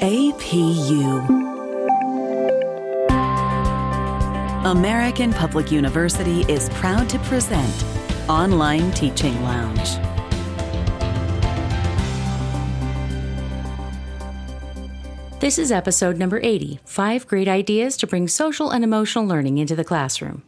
APU. American Public University is proud to present Online Teaching Lounge. This is episode number 80 Five Great Ideas to Bring Social and Emotional Learning into the Classroom.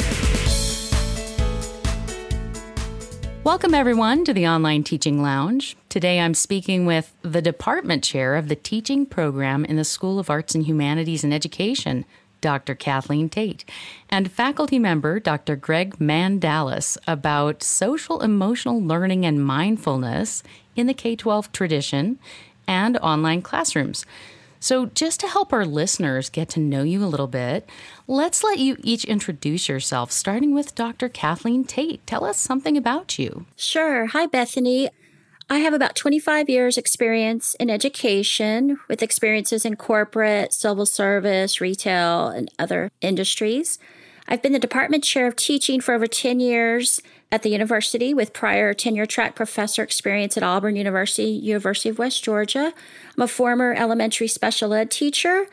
Welcome, everyone, to the Online Teaching Lounge. Today I'm speaking with the Department Chair of the Teaching Program in the School of Arts and Humanities and Education, Dr. Kathleen Tate, and faculty member Dr. Greg Mandalas about social emotional learning and mindfulness in the K 12 tradition and online classrooms. So, just to help our listeners get to know you a little bit, let's let you each introduce yourself, starting with Dr. Kathleen Tate. Tell us something about you. Sure. Hi, Bethanie. I have about 25 years experience in education with experiences in corporate, civil service, retail, and other industries. I've been the department chair of teaching for over 10 years at the university with prior tenure track professor experience at Auburn University, University of West Georgia. I'm a former elementary special ed teacher.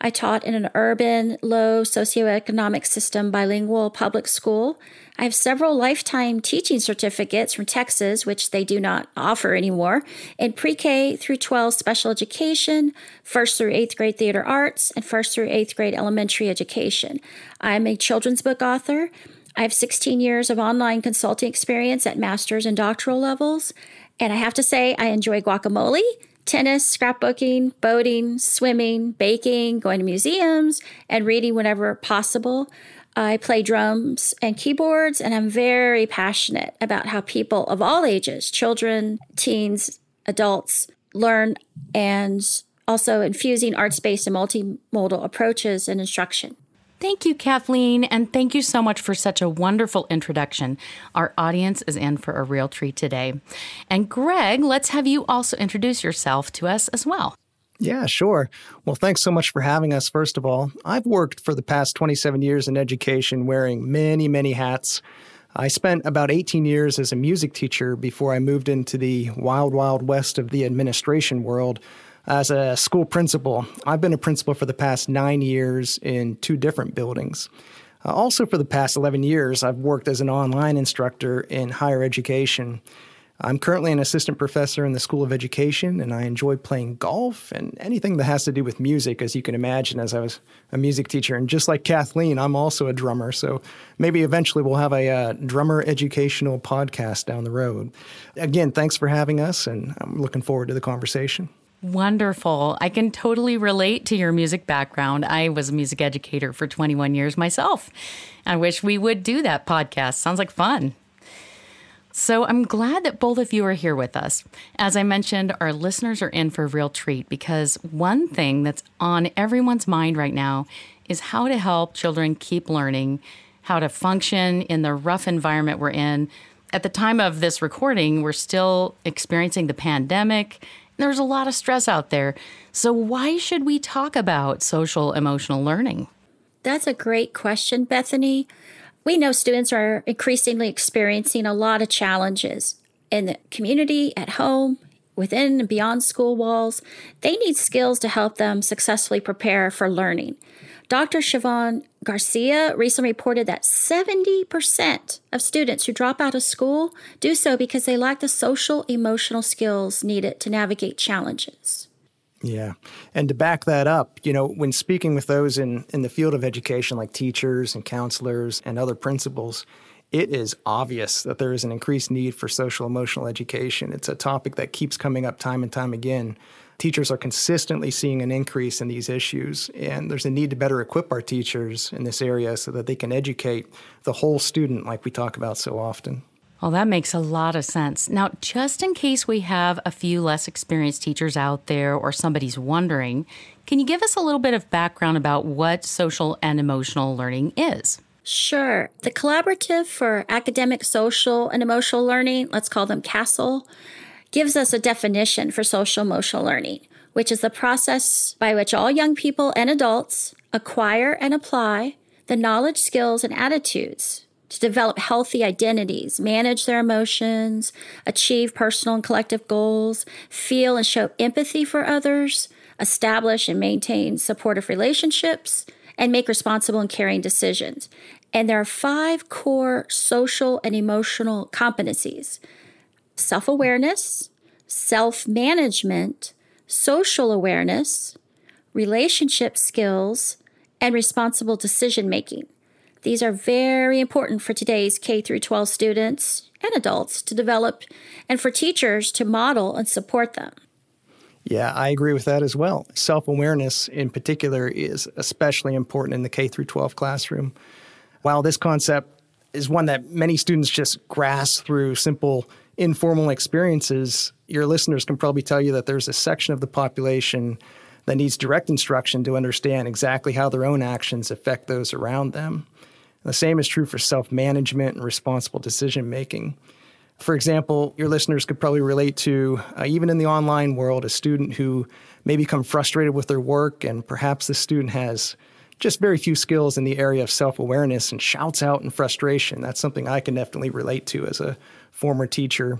I taught in an urban, low socioeconomic system bilingual public school. I have several lifetime teaching certificates from Texas, which they do not offer anymore, in pre K through 12 special education, first through eighth grade theater arts, and first through eighth grade elementary education. I'm a children's book author. I have 16 years of online consulting experience at master's and doctoral levels. And I have to say, I enjoy guacamole, tennis, scrapbooking, boating, swimming, baking, going to museums, and reading whenever possible. I play drums and keyboards, and I'm very passionate about how people of all ages, children, teens, adults, learn and also infusing arts based and multimodal approaches in instruction. Thank you, Kathleen, and thank you so much for such a wonderful introduction. Our audience is in for a real treat today. And Greg, let's have you also introduce yourself to us as well. Yeah, sure. Well, thanks so much for having us, first of all. I've worked for the past 27 years in education wearing many, many hats. I spent about 18 years as a music teacher before I moved into the wild, wild west of the administration world as a school principal. I've been a principal for the past nine years in two different buildings. Uh, also, for the past 11 years, I've worked as an online instructor in higher education. I'm currently an assistant professor in the School of Education, and I enjoy playing golf and anything that has to do with music, as you can imagine, as I was a music teacher. And just like Kathleen, I'm also a drummer. So maybe eventually we'll have a uh, drummer educational podcast down the road. Again, thanks for having us, and I'm looking forward to the conversation. Wonderful. I can totally relate to your music background. I was a music educator for 21 years myself. I wish we would do that podcast. Sounds like fun. So I'm glad that both of you are here with us. As I mentioned, our listeners are in for a real treat because one thing that's on everyone's mind right now is how to help children keep learning, how to function in the rough environment we're in. At the time of this recording, we're still experiencing the pandemic there's a lot of stress out there. So, why should we talk about social emotional learning? That's a great question, Bethanie. We know students are increasingly experiencing a lot of challenges in the community, at home, within and beyond school walls. They need skills to help them successfully prepare for learning. Dr. Siobhan Garcia recently reported that 70% of students who drop out of school do so because they lack the social emotional skills needed to navigate challenges. Yeah. And to back that up, you know, when speaking with those in, in the field of education, like teachers and counselors and other principals, it is obvious that there is an increased need for social emotional education. It's a topic that keeps coming up time and time again teachers are consistently seeing an increase in these issues, and there's a need to better equip our teachers in this area so that they can educate the whole student, like we talk about so often. Well, that makes a lot of sense. Now, just in case we have a few less experienced teachers out there or somebody's wondering, can you give us a little bit of background about what social and emotional learning is? Sure. The Collaborative for Academic, Social, and Emotional Learning, let's call them CASEL, gives us a definition for social emotional learning, which is the process by which all young people and adults acquire and apply the knowledge, skills, and attitudes to develop healthy identities, manage their emotions, achieve personal and collective goals, feel and show empathy for others, establish and maintain supportive relationships, and make responsible and caring decisions. And there are five core social and emotional competencies self awareness, self management, social awareness, relationship skills, and responsible decision making. These are very important for today's K through 12 students and adults to develop and for teachers to model and support them. Yeah, I agree with that as well. Self-awareness in particular is especially important in the K through 12 classroom. While this concept is one that many students just grasp through simple informal experiences, your listeners can probably tell you that there's a section of the population that needs direct instruction to understand exactly how their own actions affect those around them. The same is true for self management and responsible decision making. For example, your listeners could probably relate to, uh, even in the online world, a student who may become frustrated with their work, and perhaps the student has just very few skills in the area of self awareness and shouts out in frustration. That's something I can definitely relate to as a former teacher.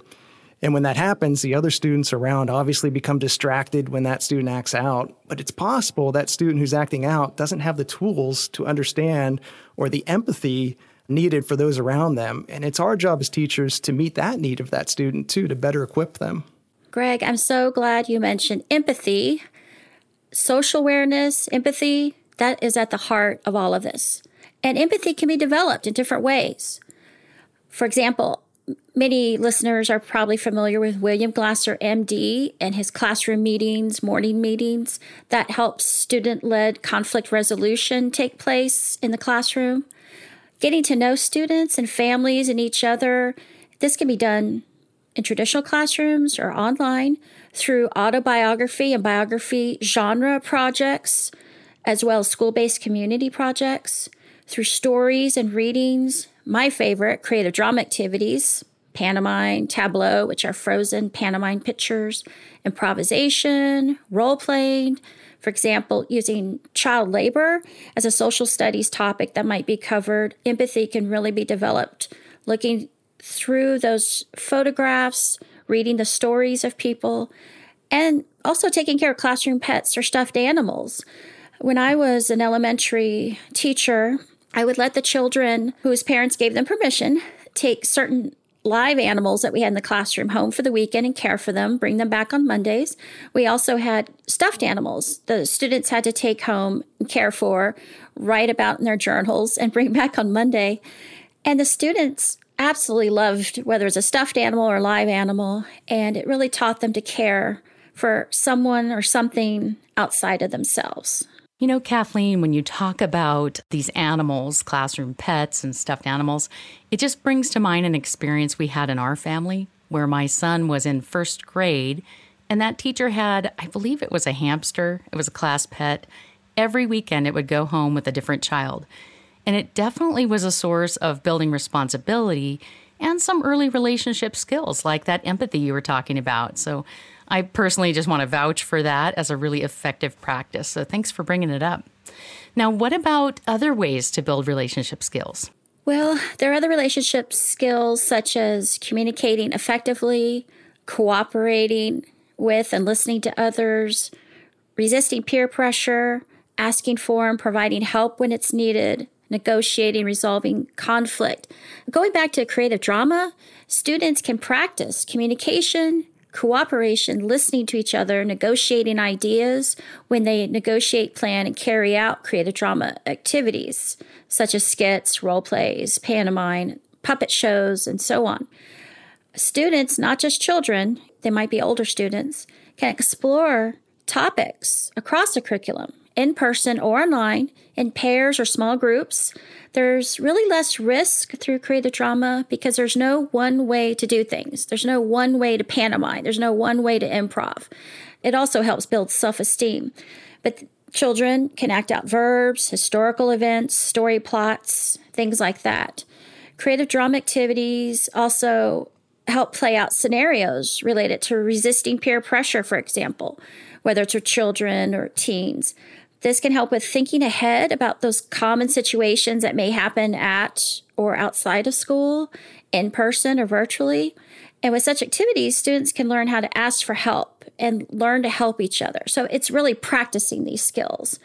And when that happens, the other students around obviously become distracted when that student acts out. But it's possible that student who's acting out doesn't have the tools to understand or the empathy needed for those around them. And it's our job as teachers to meet that need of that student too, to better equip them. Greg, I'm so glad you mentioned empathy, social awareness, empathy. That is at the heart of all of this. And empathy can be developed in different ways. For example, many listeners are probably familiar with William Glasser, MD, and his classroom meetings, morning meetings that helps student led conflict resolution take place in the classroom. Getting to know students and families and each other, this can be done in traditional classrooms or online through autobiography and biography genre projects, as well as school based community projects, through stories and readings, my favorite, creative drama activities, pantomime, tableau, which are frozen pantomime pictures, improvisation, role playing. For example, using child labor as a social studies topic that might be covered, empathy can really be developed. Looking through those photographs, reading the stories of people, and also taking care of classroom pets or stuffed animals. When I was an elementary teacher, I would let the children whose parents gave them permission take certain live animals that we had in the classroom home for the weekend and care for them, bring them back on Mondays. We also had stuffed animals the students had to take home and care for, write about in their journals, and bring back on Monday. And the students absolutely loved whether it's a stuffed animal or a live animal, and it really taught them to care for someone or something outside of themselves. You know, Kathleen, when you talk about these animals, classroom pets and stuffed animals, it just brings to mind an experience we had in our family where my son was in first grade and that teacher had, I believe it was a hamster, it was a class pet. Every weekend it would go home with a different child. And it definitely was a source of building responsibility and some early relationship skills like that empathy you were talking about. So I personally just want to vouch for that as a really effective practice. So thanks for bringing it up. Now, what about other ways to build relationship skills? Well, there are other relationship skills such as communicating effectively, cooperating with and listening to others, resisting peer pressure, asking for and providing help when it's needed, negotiating, resolving conflict. Going back to creative drama, students can practice communication, cooperation, listening to each other, negotiating ideas when they negotiate, plan, and carry out creative drama activities, such as skits, role plays, pantomime, puppet shows, and so on. Students, not just children, they might be older students, can explore topics across the curriculum in person or online, in pairs or small groups. There's really less risk through creative drama because there's no one way to do things. There's no one way to pantomime. There's no one way to improv. It also helps build self esteem. But Children can act out verbs, historical events, story plots, things like that. Creative drama activities also help play out scenarios related to resisting peer pressure, for example, whether it's for children or teens. This can help with thinking ahead about those common situations that may happen at or outside of school, in person or virtually. And with such activities, students can learn how to ask for help and learn to help each other. So it's really practicing these skills.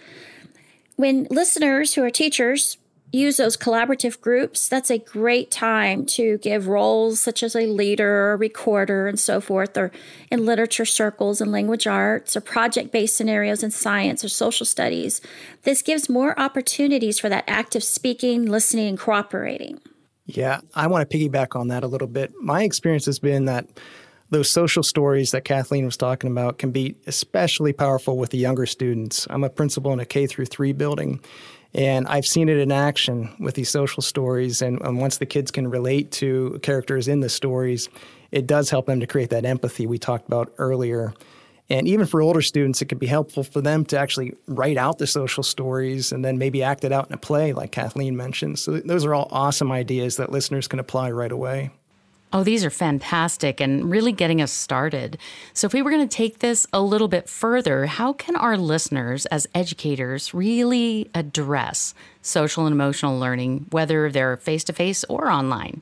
When listeners who are teachers use those collaborative groups, that's a great time to give roles such as a leader, a recorder, and so forth, or in literature circles and language arts, or project based scenarios in science or social studies. This gives more opportunities for that active speaking, listening, and cooperating. Yeah, I want to piggyback on that a little bit. My experience has been that those social stories that Kathleen was talking about can be especially powerful with the younger students. I'm a principal in a K through 3 building and I've seen it in action with these social stories. And, and, once the kids can relate to characters in the stories, it does help them to create that empathy we talked about earlier. And even for older students, it can be helpful for them to actually write out the social stories and then maybe act it out in a play, like Kathleen mentioned. So, those are all awesome ideas that listeners can apply right away. Oh, these are fantastic and really getting us started. So, if we were going to take this a little bit further, how can our listeners, as educators, really address social and emotional learning, whether they're face to face or online?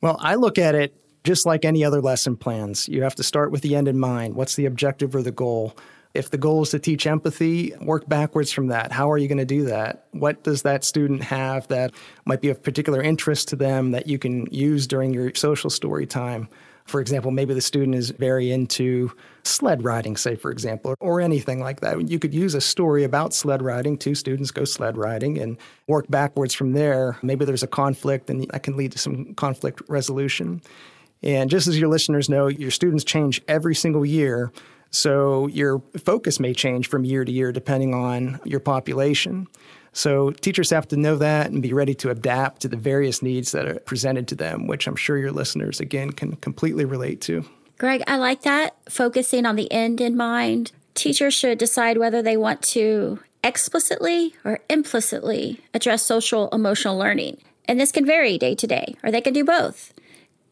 Well, I look at it just like any other lesson plans. You have to start with the end in mind. What's the objective or the goal? If the goal is to teach empathy, work backwards from that. How are you going to do that? What does that student have that might be of particular interest to them that you can use during your social story time? For example, maybe the student is very into sled riding, say, for example, or anything like that. You could use a story about sled riding. Two students go sled riding and work backwards from there. Maybe there's a conflict and that can lead to some conflict resolution. And just as your listeners know, your students change every single year. So your focus may change from year to year depending on your population. So teachers have to know that and be ready to adapt to the various needs that are presented to them, which I'm sure your listeners, again, can completely relate to. Greg, I like that, focusing on the end in mind. Teachers should decide whether they want to explicitly or implicitly address social emotional learning. And this can vary day to day, or they can do both.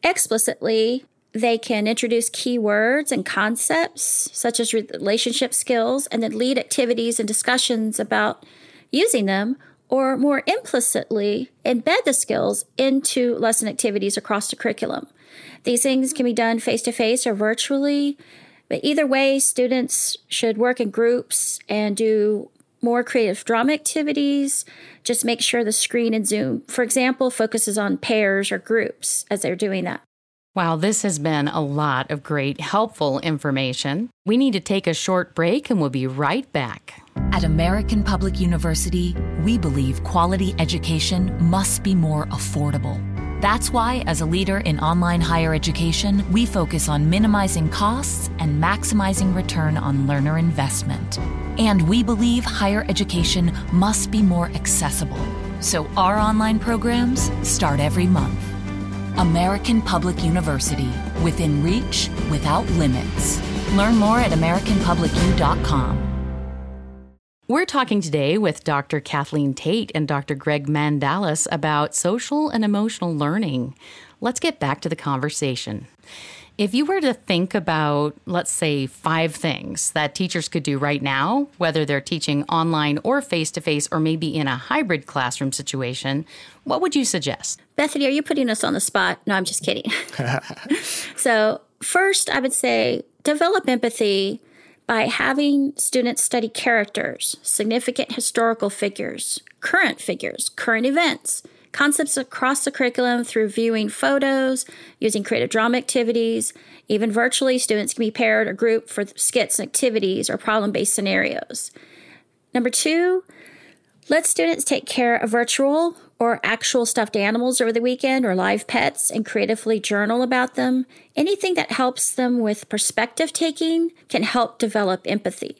Explicitly, they can introduce keywords and concepts such as relationship skills and then lead activities and discussions about using them, or more implicitly, embed the skills into lesson activities across the curriculum. These things can be done face to face or virtually, but either way, students should work in groups and do more creative drama activities. Just make sure the screen in Zoom, for example, focuses on pairs or groups as they're doing that. Wow, this has been a lot of great, helpful information. We need to take a short break and we'll be right back. At American Public University, we believe quality education must be more affordable. That's why, as a leader in online higher education, we focus on minimizing costs and maximizing return on learner investment. And we believe higher education must be more accessible. So our online programs start every month. American Public University, within reach, without limits. Learn more at AmericanPublicU.com. We're talking today with Dr. Kathleen Tate and Dr. Greg Mandalas about social and emotional learning. Let's get back to the conversation. If you were to think about, let's say, five things that teachers could do right now, whether they're teaching online or face to face, or maybe in a hybrid classroom situation, what would you suggest? Bethanie, are you putting us on the spot? No, I'm just kidding. so, first, I would say develop empathy by having students study characters, significant historical figures, current figures, current events concepts across the curriculum through viewing photos, using creative drama activities. Even virtually, students can be paired or grouped for skits and activities or problem based scenarios. Number two, let students take care of virtual or actual stuffed animals over the weekend or live pets and creatively journal about them. Anything that helps them with perspective taking can help develop empathy.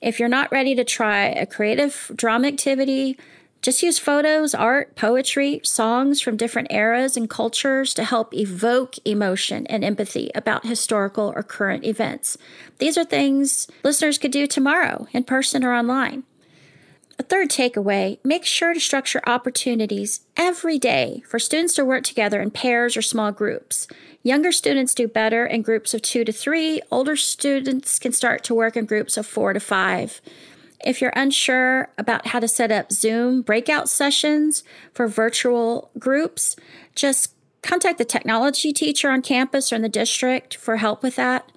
If you're not ready to try a creative drama activity, just use photos, art, poetry, songs from different eras and cultures to help evoke emotion and empathy about historical or current events. These are things listeners could do tomorrow in person or online. A third takeaway make sure to structure opportunities every day for students to work together in pairs or small groups. Younger students do better in groups of two to three, older students can start to work in groups of four to five. If you're unsure about how to set up Zoom breakout sessions for virtual groups, just contact the technology teacher on campus or in the district for help with that.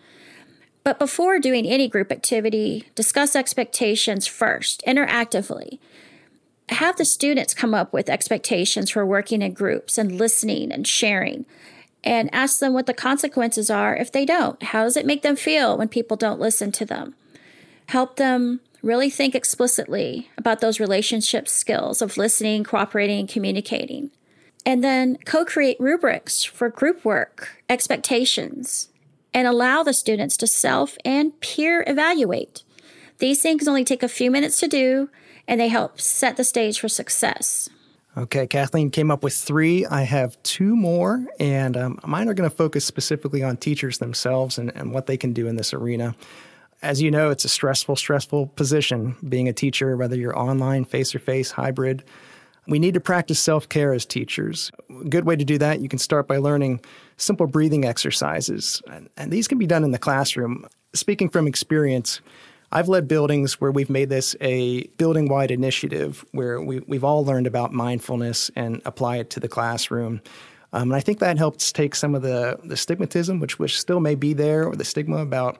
But before doing any group activity, discuss expectations first, interactively. Have the students come up with expectations for working in groups and listening and sharing. And ask them what the consequences are if they don't. How does it make them feel when people don't listen to them? Help them really think explicitly about those relationship skills of listening, cooperating, and communicating. And then co create rubrics for group work, expectations, and allow the students to self and peer evaluate. These things only take a few minutes to do, and they help set the stage for success. Okay, Kathleen came up with three. I have two more, and um, mine are going to focus specifically on teachers themselves and, and what they can do in this arena. As you know, it's a stressful, stressful position being a teacher, whether you're online, face to face, hybrid. We need to practice self care as teachers. A good way to do that, you can start by learning simple breathing exercises. And, and these can be done in the classroom. Speaking from experience, I've led buildings where we've made this a building wide initiative where we, we've all learned about mindfulness and apply it to the classroom. Um, and I think that helps take some of the, the stigmatism, which, which still may be there, or the stigma about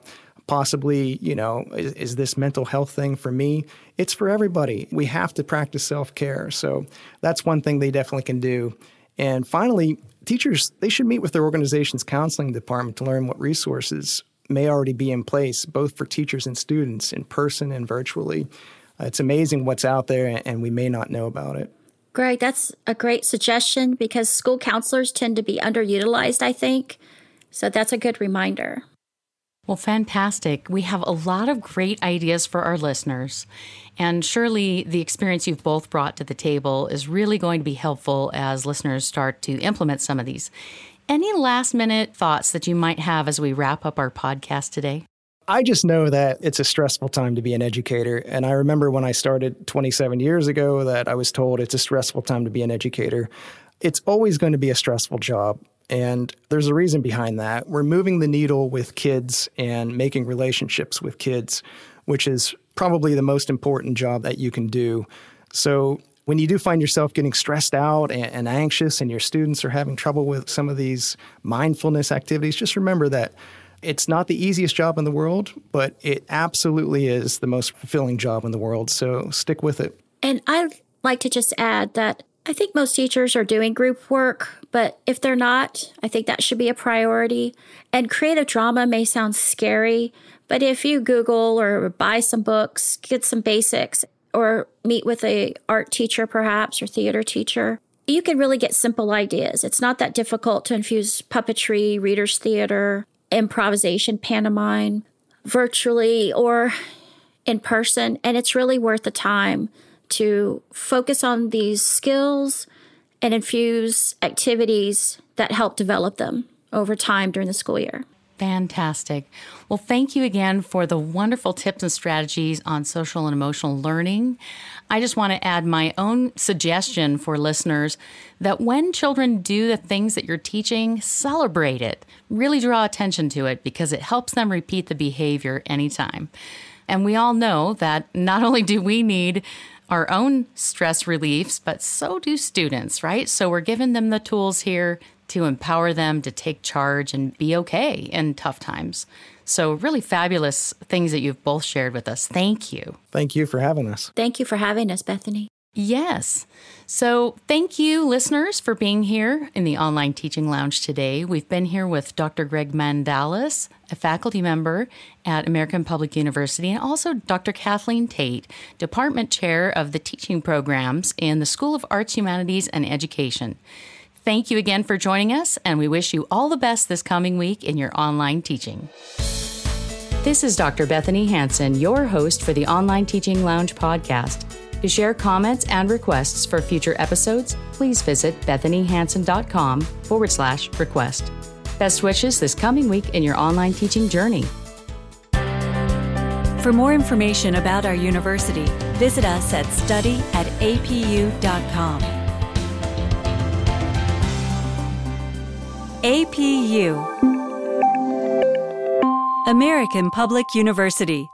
possibly, you know, is, is, this mental health thing for me? It's for everybody. We have to practice self care. So that's one thing they definitely can do. And finally, teachers, they should meet with their organization's counseling department to learn what resources may already be in place, both for teachers and students in person and virtually. Uh, it's amazing what's out there, and we may not know about it. Greg, that's a great suggestion because school counselors tend to be underutilized, I think. So that's a good reminder. Well, fantastic. We have a lot of great ideas for our listeners. And surely the experience you've both brought to the table is really going to be helpful as listeners start to implement some of these. Any last minute thoughts that you might have as we wrap up our podcast today? I just know that it's a stressful time to be an educator. And I remember when I started 27 years ago that I was told it's a stressful time to be an educator. It's always going to be a stressful job. And there's a reason behind that. We're moving the needle with kids and making relationships with kids, which is probably the most important job that you can do. So when you do find yourself getting stressed out and, anxious and your students are having trouble with some of these mindfulness activities, just remember that it's not the easiest job in the world, but it absolutely is the most fulfilling job in the world. So stick with it. And I'd like to just add that I think most teachers are doing group work, but if they're not, I think that should be a priority. And creative drama may sound scary, but if you Google or buy some books, get some basics, or meet with a art teacher perhaps or theater teacher, you can really get simple ideas. It's not that difficult to infuse puppetry, readers theater, improvisation, pantomime, virtually or in person, and it's really worth the time to focus on these skills and infuse activities that help develop them over time during the school year. Fantastic. Well, thank you again for the wonderful tips and strategies on social and emotional learning. I just want to add my own suggestion for listeners that when children do the things that you're teaching, celebrate it. Really draw attention to it because it helps them repeat the behavior anytime. And we all know that not only do we need our own stress reliefs, but so do students, right? So we're giving them the tools here to empower them to take charge and be okay in tough times. So, really fabulous things that you've both shared with us. Thank you. Thank you for having us. Thank you for having us, Bethanie. Yes. So, thank you, listeners, for being here in the online teaching lounge today. We've been here with Dr. Greg Mandalas, a faculty member at American Public University, and also Dr. Kathleen Tate, department chair of the teaching programs in the School of Arts, Humanities, and Education. Thank you again for joining us, and we wish you all the best this coming week in your online teaching. This is Dr. Bethanie Hansen, your host for the Online Teaching Lounge podcast. To share comments and requests for future episodes, please visit bethaniehansen.com forward slash request. Best wishes this coming week in your online teaching journey. For more information about our university, visit us at study at apu.com. APU American Public University